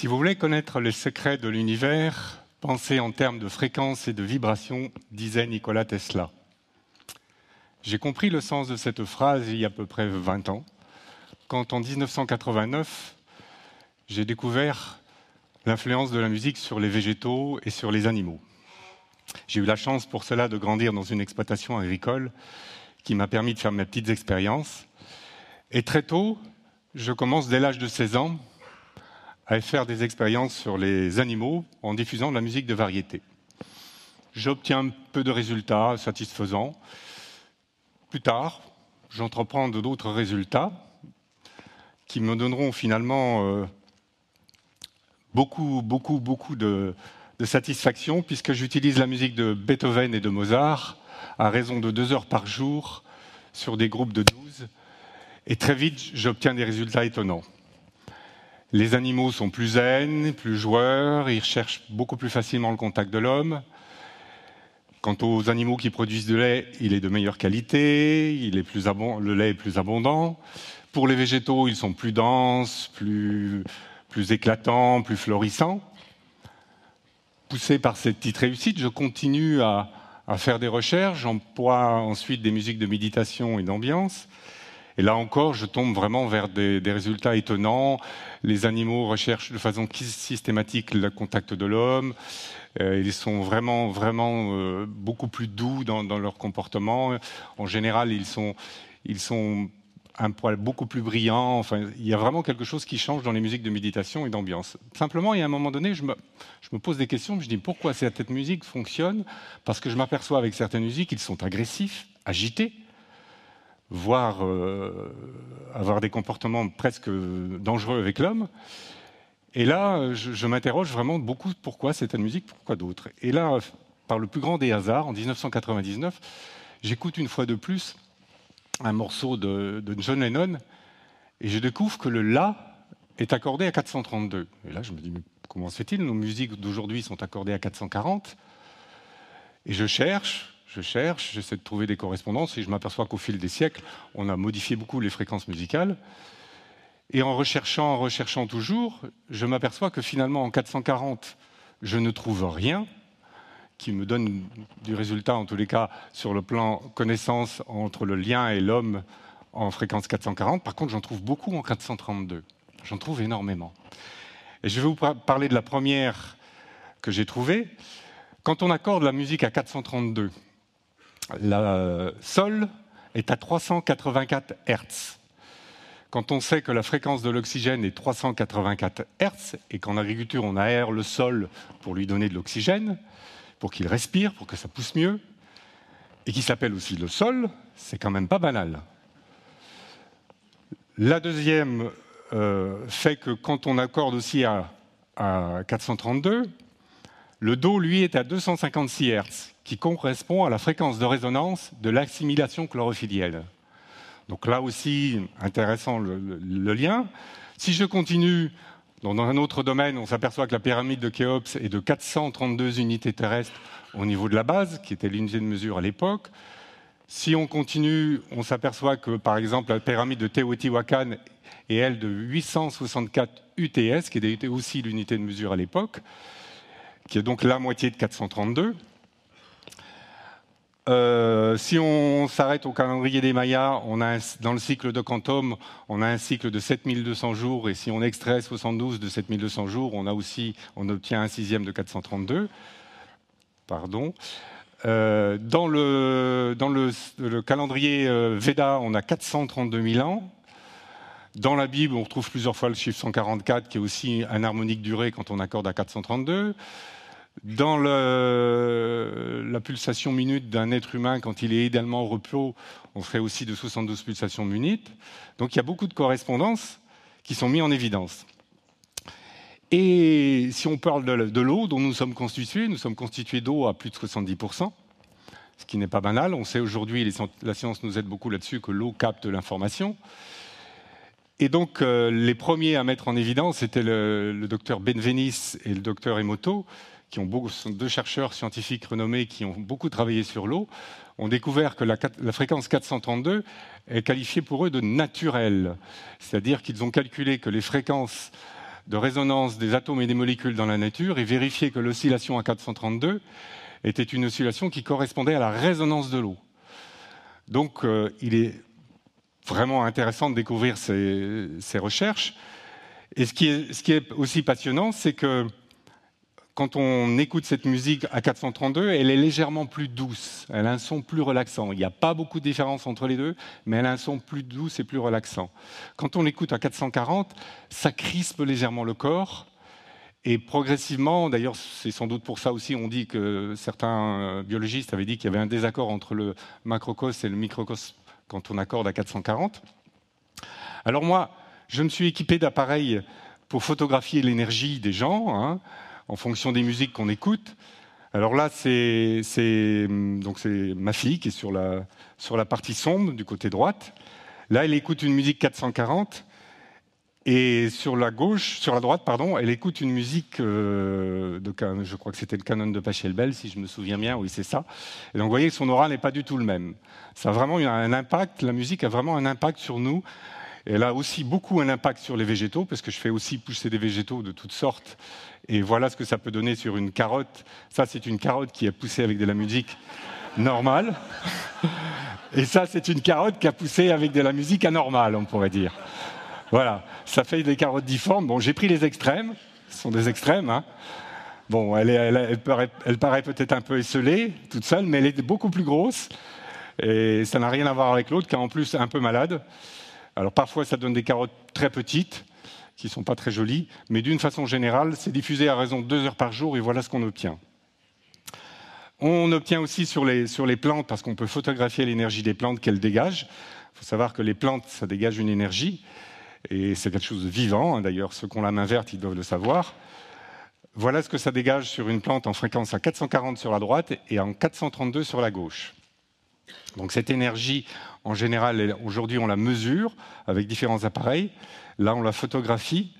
Si vous voulez connaître les secrets de l'univers, pensez en termes de fréquence et de vibration, disait Nikola Tesla. J'ai compris le sens de cette phrase il y a à peu près 20 ans, quand en 1989, j'ai découvert l'influence de la musique sur les végétaux et sur les animaux. J'ai eu la chance pour cela de grandir dans une exploitation agricole qui m'a permis de faire mes petites expériences. Et très tôt, je commence dès l'âge de 16 ans à faire des expériences sur les animaux en diffusant de la musique de variété. J'obtiens peu de résultats satisfaisants. Plus tard, j'entreprends d'autres résultats qui me donneront finalement euh, beaucoup, beaucoup, beaucoup de, de satisfaction puisque j'utilise la musique de Beethoven et de Mozart à raison de deux heures par jour sur des groupes de 12. Et très vite, j'obtiens des résultats étonnants. Les animaux sont plus zen, plus joueurs, ils recherchent beaucoup plus facilement le contact de l'homme. Quant aux animaux qui produisent du lait, il est de meilleure qualité, il le lait est plus abondant. Pour les végétaux, ils sont plus denses, plus, plus éclatants, plus florissants. Poussé par cette petite réussite, je continue à, à faire des recherches, j'emploie ensuite des musiques de méditation et d'ambiance. Et là encore, je tombe vraiment vers des, résultats étonnants. Les animaux recherchent de façon systématique le contact de l'homme. Euh, ils sont vraiment, vraiment euh, beaucoup plus doux dans, leur comportement. En général, ils sont, ils beaucoup plus brillant. Enfin, il y a vraiment quelque chose qui change dans les musiques de méditation et d'ambiance. Simplement, il y a un moment donné, je me, je me pose des questions. Je dis pourquoi cette musique fonctionne? Parce que je m'aperçois avec certaines musiques, qu'ils sont agressifs, agités voire euh, avoir des comportements presque dangereux avec l'homme. Et là, je, m'interroge vraiment beaucoup pourquoi cette musique, pourquoi d'autres. Et là, par le plus grand des hasards, en 1999, j'écoute une fois de plus un morceau de, de, John Lennon et je découvre que le La est accordé à 432. Et là, je me dis, mais comment se fait-il? Nos musiques d'aujourd'hui sont accordées à 440. Et je cherche, je cherche, j'essaie de trouver des correspondances et je m'aperçois qu'au fil des siècles, on a modifié beaucoup les fréquences musicales. Et en recherchant, en recherchant toujours, je m'aperçois que finalement, en 440, je ne trouve rien qui me donne du résultat, en tous les cas, sur le plan connaissance entre le lien et l'homme en fréquence 440. Par contre, j'en trouve beaucoup en 432. J'en trouve énormément. Et je vais vous parler de la première que j'ai trouvée. Quand on accorde la musique à 432, la Sol est à 384 Hertz. Quand on sait que la fréquence de l'oxygène est 384 Hertz et qu'en agriculture on aère le sol pour lui donner de l'oxygène, pour qu'il respire, pour que ça pousse mieux, et qui s'appelle aussi le sol, c'est quand même pas banal. La deuxième euh, fait que quand on accorde aussi à 432, le Do, lui, est à 256 Hertz qui correspond à la fréquence de résonance de l'assimilation chlorophyllienne. Donc là aussi, intéressant le, lien. Si je continue dans un autre domaine, on s'aperçoit que la pyramide de Khéops est de 432 unités terrestres au niveau de la base, qui était l'unité de mesure à l'époque. Si on continue, on s'aperçoit que, par exemple, la pyramide de Teotihuacan est, elle, de 864 UTS, qui était aussi l'unité de mesure à l'époque, qui est donc la moitié de 432. Euh, si on s'arrête au calendrier des Mayas, on a dans le cycle de Quantum, on a un cycle de 7200 jours, et si on extrait 72 de 7200 jours, on a aussi, on obtient un sixième de 432. Pardon. Euh, dans le, dans le, calendrier euh, Veda, on a 432 000 ans. Dans la Bible, on retrouve plusieurs fois le chiffre 144, qui est aussi un harmonique durée quand on accorde à 432. Dans la pulsation minute d'un être humain, quand il est idéalement au repos, on ferait aussi de 72 pulsations minutes. Donc il y a beaucoup de correspondances qui sont mises en évidence. Et si on parle de l'eau dont nous sommes constitués, nous sommes constitués d'eau à plus de 70%, ce qui n'est pas banal. On sait aujourd'hui, la science nous aide beaucoup là-dessus, que l'eau capte l'information. Et donc, euh, les premiers à mettre en évidence étaient le, le docteur Benveniste et le docteur Emoto, qui ont sont deux chercheurs scientifiques renommés qui ont beaucoup travaillé sur l'eau, ont découvert que la, fréquence 432 est qualifiée pour eux de naturelle. C'est-à-dire qu'ils ont calculé que les fréquences de résonance des atomes et des molécules dans la nature et vérifié que l'oscillation à 432 était une oscillation qui correspondait à la résonance de l'eau. Donc euh, il est vraiment intéressant de découvrir ces, recherches. Et ce qui est aussi passionnant, c'est que quand on écoute cette musique à 432, elle est légèrement plus douce, elle a un son plus relaxant. Il n'y a pas beaucoup de différence entre les deux, mais elle a un son plus douce et plus relaxant. Quand on l'écoute à 440, ça crispe légèrement le corps. Et progressivement, d'ailleurs, c'est sans doute pour ça aussi, on dit que certains euh, biologistes avaient dit qu'il y avait un désaccord entre le macrocosme et le microcosme quand on accorde à 440. Alors moi, je me suis équipé d'appareils pour photographier l'énergie des gens. Hein en fonction des musiques qu'on écoute. Alors là, c'est ma fille qui est sur la, sur la partie sombre du côté droite. Là, elle écoute une musique 440 et sur la gauche, sur la droite, pardon, elle écoute une musique euh, de, je crois que c'était le canon de Pachelbel, si je me souviens bien. Oui, c'est ça. Et donc, vous voyez, son aura n'est pas du tout le même. Ça a vraiment un impact. La musique a vraiment un impact sur nous. Elle a aussi beaucoup un impact sur les végétaux, parce que je fais aussi pousser des végétaux de toutes sortes et voilà ce que ça peut donner sur une carotte. Ça, c'est une carotte qui a poussé avec de la musique normale. Et ça, c'est une carotte qui a poussé avec de la musique anormale, on pourrait dire. Voilà, ça fait des carottes difformes. Bon, j'ai pris les extrêmes. Ce sont des extrêmes. Hein. Bon, elle, paraît peut-être un peu esselée, toute seule, mais elle est beaucoup plus grosse. Et ça n'a rien à voir avec l'autre, qui est en plus un peu malade. Alors parfois, ça donne des carottes très petites qui ne sont pas très jolies, mais d'une façon générale, c'est diffusé à raison de deux heures par jour et voilà ce qu'on obtient. On obtient aussi sur les, plantes, parce qu'on peut photographier l'énergie des plantes qu'elles dégagent. Il faut savoir que les plantes, ça dégage une énergie, et c'est quelque chose de vivant. Hein, d'ailleurs, ceux qui ont la main verte, ils doivent le savoir. Voilà ce que ça dégage sur une plante en fréquence à 440 sur la droite et en 432 sur la gauche. Donc cette énergie, en général, aujourd'hui, on la mesure avec différents appareils. Là, on la photographie.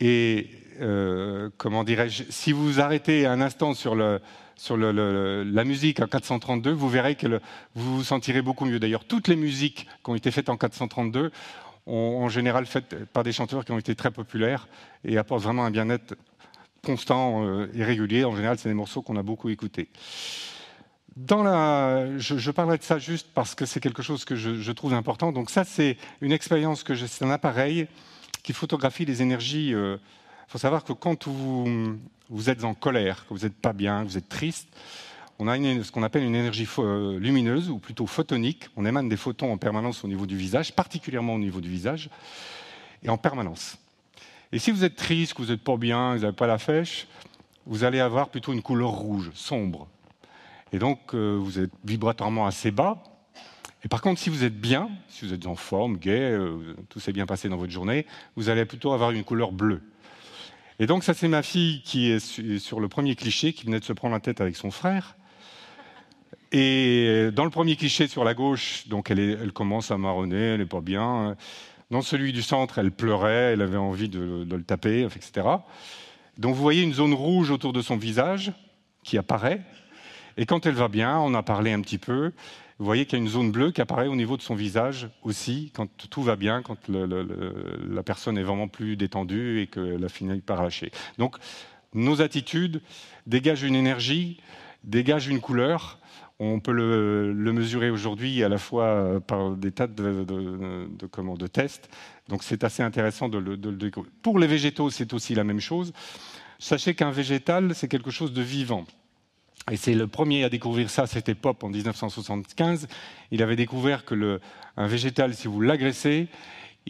Et euh, comment dirais-je Si vous arrêtez un instant sur, la musique en 432, vous verrez que vous vous sentirez beaucoup mieux. D'ailleurs, toutes les musiques qui ont été faites en 432 ont en général faites par des chanteurs qui ont été très populaires et apportent vraiment un bien-être constant euh, et régulier. En général, c'est des morceaux qu'on a beaucoup écoutés. Je, parlerai de ça juste parce que c'est quelque chose que je, trouve important. Donc ça, c'est une expérience que c'est un appareil qui photographie les énergies. Il euh, faut savoir que quand vous, vous êtes en colère, que vous n'êtes pas bien, que vous êtes triste, on a ce qu'on appelle une énergie euh, lumineuse ou plutôt photonique. On émane des photons en permanence au niveau du visage, particulièrement au niveau du visage, et en permanence. Et si vous êtes triste, que vous n'êtes pas bien, vous n'avez pas la fèche, vous allez avoir plutôt une couleur rouge, sombre. Et donc, euh, vous êtes vibratoirement assez bas. Et par contre, si vous êtes bien, si vous êtes en forme, gai, euh, tout s'est bien passé dans votre journée, vous allez plutôt avoir une couleur bleue. Et donc, ça, c'est ma fille qui est sur le premier cliché, qui venait de se prendre la tête avec son frère. Et dans le premier cliché sur la gauche, donc elle, commence à marronner, elle n'est pas bien. Dans celui du centre, elle pleurait, elle avait envie de le taper, etc. Donc vous voyez une zone rouge autour de son visage qui apparaît. Et quand elle va bien, on a parlé un petit peu, vous voyez qu'il y a une zone bleue qui apparaît au niveau de son visage aussi, quand tout va bien, quand la personne est vraiment plus détendue et qu'elle a fini par lâcher. Donc, nos attitudes dégagent une énergie, dégagent une couleur. On peut le, mesurer aujourd'hui à la fois par des tas de, tests. Donc, c'est assez intéressant de le découvrir. Pour les végétaux, c'est aussi la même chose. Sachez qu'un végétal, c'est quelque chose de vivant. Et c'est le premier à découvrir ça, c'était Pop en 1975. Il avait découvert que un végétal, si vous l'agressez,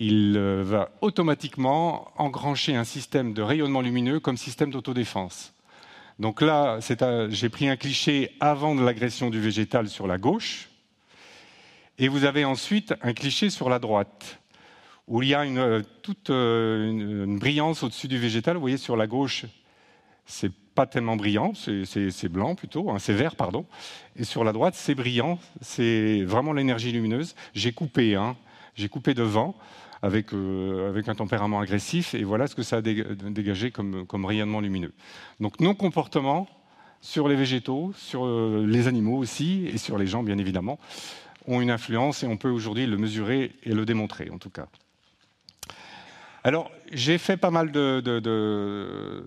il euh, va automatiquement engrancher un système de rayonnement lumineux comme système d'autodéfense. Donc là, j'ai pris un cliché avant de l'agression du végétal sur la gauche, et vous avez ensuite un cliché sur la droite, où il y a une, euh, toute euh, une brillance au-dessus du végétal. Vous voyez, sur la gauche, c'est pas tellement brillant, c'est blanc plutôt, hein, c'est vert, pardon. Et sur la droite, c'est brillant, c'est vraiment l'énergie lumineuse. J'ai coupé, hein, j'ai coupé devant avec, euh, avec un tempérament agressif, et voilà ce que ça a dégagé comme, comme rayonnement lumineux. Donc nos comportements sur les végétaux, sur euh, les animaux aussi, et sur les gens bien évidemment, ont une influence, et on peut aujourd'hui le mesurer et le démontrer en tout cas. Alors, j'ai fait pas mal de, de,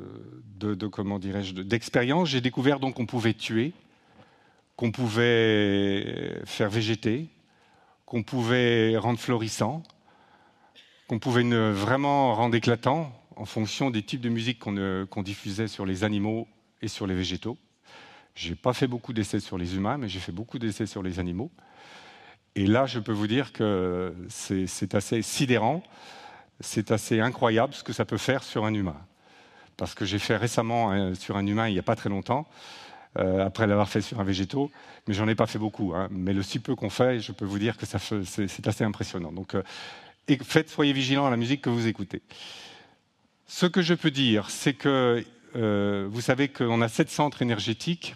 d'expériences. J'ai découvert donc qu'on pouvait tuer, qu'on pouvait faire végéter, qu'on pouvait rendre florissant, qu'on pouvait vraiment rendre éclatant en fonction des types de musique qu'on diffusait sur les animaux et sur les végétaux. J'ai pas fait beaucoup d'essais sur les humains, mais j'ai fait beaucoup d'essais sur les animaux. Et là, je peux vous dire que c'est assez sidérant, c'est assez incroyable ce que ça peut faire sur un humain. Parce que j'ai fait récemment euh, sur un humain il n'y a pas très longtemps, euh, après l'avoir fait sur un végétaux, mais j'en ai pas fait beaucoup. Hein. Mais le si peu qu'on fait, je peux vous dire que c'est assez impressionnant. Donc, euh, faites, soyez vigilants à la musique que vous écoutez. Ce que je peux dire, c'est que vous savez qu'on a sept centres énergétiques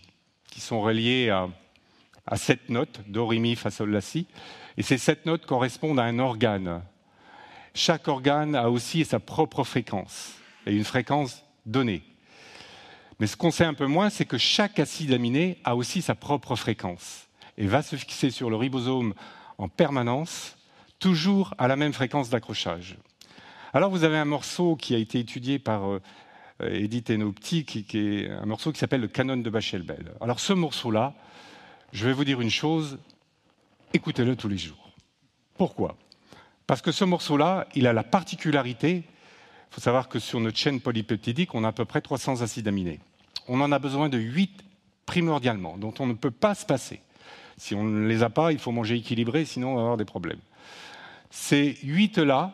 qui sont reliés à, à sept notes, do, ré, mi, fa, sol, la, si. Et ces sept notes correspondent à un organe. Chaque organe a aussi sa propre fréquence et une fréquence donnée. Mais ce qu'on sait un peu moins, c'est que chaque acide aminé a aussi sa propre fréquence et va se fixer sur le ribosome en permanence, toujours à la même fréquence d'accrochage. Alors vous avez un morceau qui a été étudié par euh, Edith Enopti, qui, est un morceau qui s'appelle le canon de Bachelbel. Alors ce morceau-là, je vais vous dire une chose, écoutez-le tous les jours. Pourquoi? Parce que ce morceau-là, il a la particularité, il faut savoir que sur notre chaîne polypeptidique, on a à peu près 300 acides aminés. On en a besoin de 8 primordialement, dont on ne peut pas se passer. Si on ne les a pas, il faut manger équilibré, sinon on va avoir des problèmes. Ces 8-là,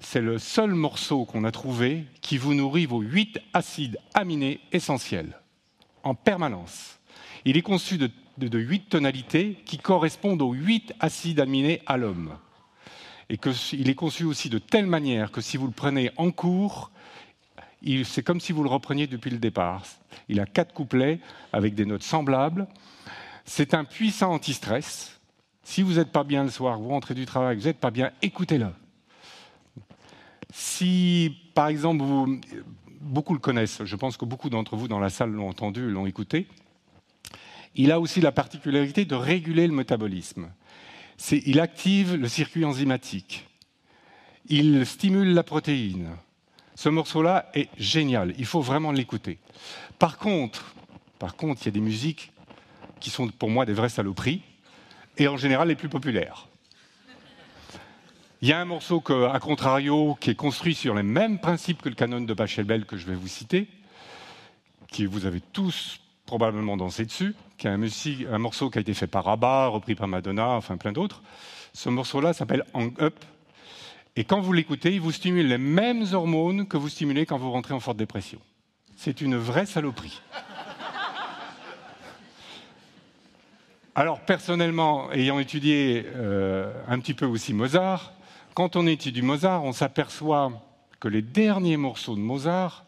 c'est le seul morceau qu'on a trouvé qui vous nourrit vos huit acides aminés essentiels, en permanence. Il est conçu de, huit tonalités qui correspondent aux huit acides aminés à l'homme. Et qu'il est conçu aussi de telle manière que si vous le prenez en cours, c'est comme si vous le repreniez depuis le départ. Il a quatre couplets avec des notes semblables. C'est un puissant anti-stress. Si vous n'êtes pas bien le soir, vous rentrez du travail, vous n'êtes pas bien, écoutez-le. Si, par exemple, beaucoup le connaissent, je pense que beaucoup d'entre vous dans la salle l'ont entendu, l'ont écouté, il a aussi la particularité de réguler le métabolisme. Il active le circuit enzymatique. Il stimule la protéine. Ce morceau-là est génial. Il faut vraiment l'écouter. Par contre, par contre, il y a des musiques qui sont pour moi des vraies saloperies et en général les plus populaires. Il y a un morceau, à contrario, qui est construit sur les mêmes principes que le canon de Bachelbel que je vais vous citer, qui vous avez tous probablement dansé dessus, qui est un, morceau qui a été fait par Abba, repris par Madonna, enfin plein d'autres. Ce morceau-là s'appelle Hang Up. Et quand vous l'écoutez, il vous stimule les mêmes hormones que vous stimulez quand vous rentrez en forte dépression. C'est une vraie saloperie. Alors personnellement, ayant étudié euh, un petit peu aussi Mozart, quand on étudie Mozart, on s'aperçoit que les derniers morceaux de Mozart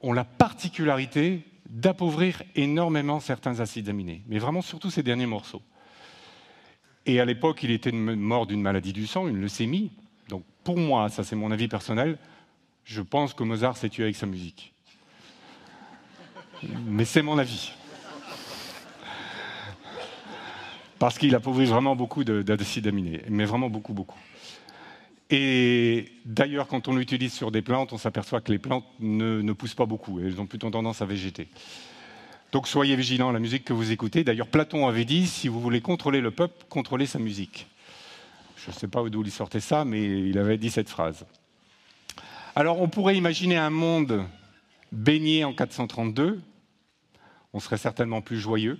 ont la particularité d'appauvrir énormément certains acides aminés, mais vraiment surtout ces derniers morceaux. Et à l'époque, il était mort d'une maladie du sang, une leucémie. Donc pour moi, ça c'est mon avis personnel, je pense que Mozart s'est tué avec sa musique. Mais c'est mon avis. Parce qu'il appauvrit vraiment beaucoup d'acides aminés, mais vraiment beaucoup, beaucoup. Et d'ailleurs, quand on l'utilise sur des plantes, on s'aperçoit que les plantes ne, poussent pas beaucoup, elles ont plutôt tendance à végéter. Donc soyez vigilants à la musique que vous écoutez. D'ailleurs, Platon avait dit, si vous voulez contrôler le peuple, contrôlez sa musique. Je ne sais pas d'où il sortait ça, mais il avait dit cette phrase. Alors on pourrait imaginer un monde baigné en 432, on serait certainement plus joyeux,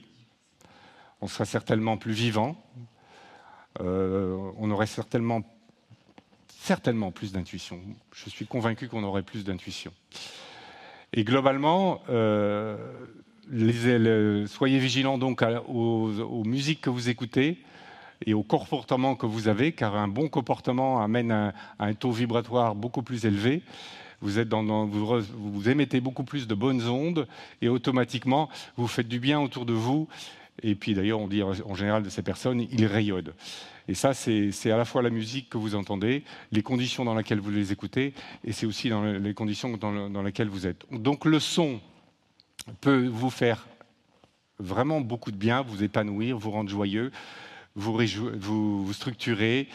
on serait certainement plus vivant, euh, on aurait certainement certainement plus d'intuition. Je suis convaincu qu'on aurait plus d'intuition. Et globalement, euh, soyez vigilants donc aux, musiques que vous écoutez et au comportement que vous avez, car un bon comportement amène à, un taux vibratoire beaucoup plus élevé. Vous, êtes dans, vous, émettez beaucoup plus de bonnes ondes et automatiquement vous faites du bien autour de vous. Et puis d'ailleurs, on dit en général de ces personnes, ils rayonnent. Et ça, c'est à la fois la musique que vous entendez, les conditions dans lesquelles vous les écoutez, et c'est aussi dans les conditions dans, lesquelles vous êtes. Donc le son peut vous faire vraiment beaucoup de bien, vous épanouir, vous rendre joyeux, vous, vous, vous structurer,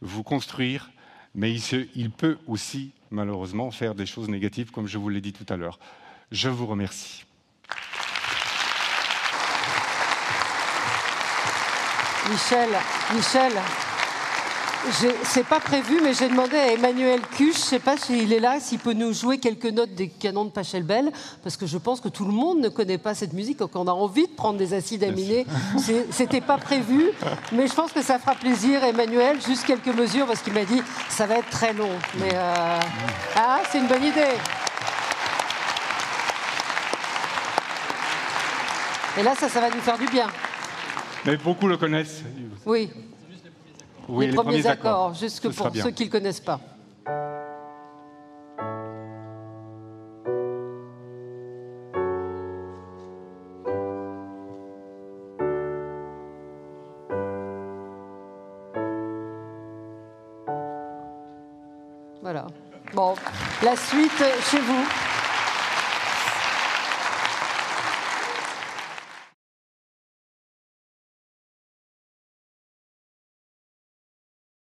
vous construire, mais il, peut aussi, malheureusement, faire des choses négatives, comme je vous l'ai dit tout à l'heure. Je vous remercie. Michel, Michel, c'est pas prévu, mais j'ai demandé à Emmanuel Cuche, je sais pas s'il est là, s'il peut nous jouer quelques notes des canons de Pachelbel, parce que je pense que tout le monde ne connaît pas cette musique, donc on a envie de prendre des acides aminés. C'était pas prévu, mais je pense que ça fera plaisir, Emmanuel. Juste quelques mesures, parce qu'il m'a dit ça va être très long. Mais euh, ah, c'est une bonne idée. Et là, ça, ça va nous faire du bien. Mais beaucoup le connaissent. Oui. Oui, les, premiers, accords, juste pour ceux qui ne le connaissent pas. Voilà. Bon, la suite chez vous.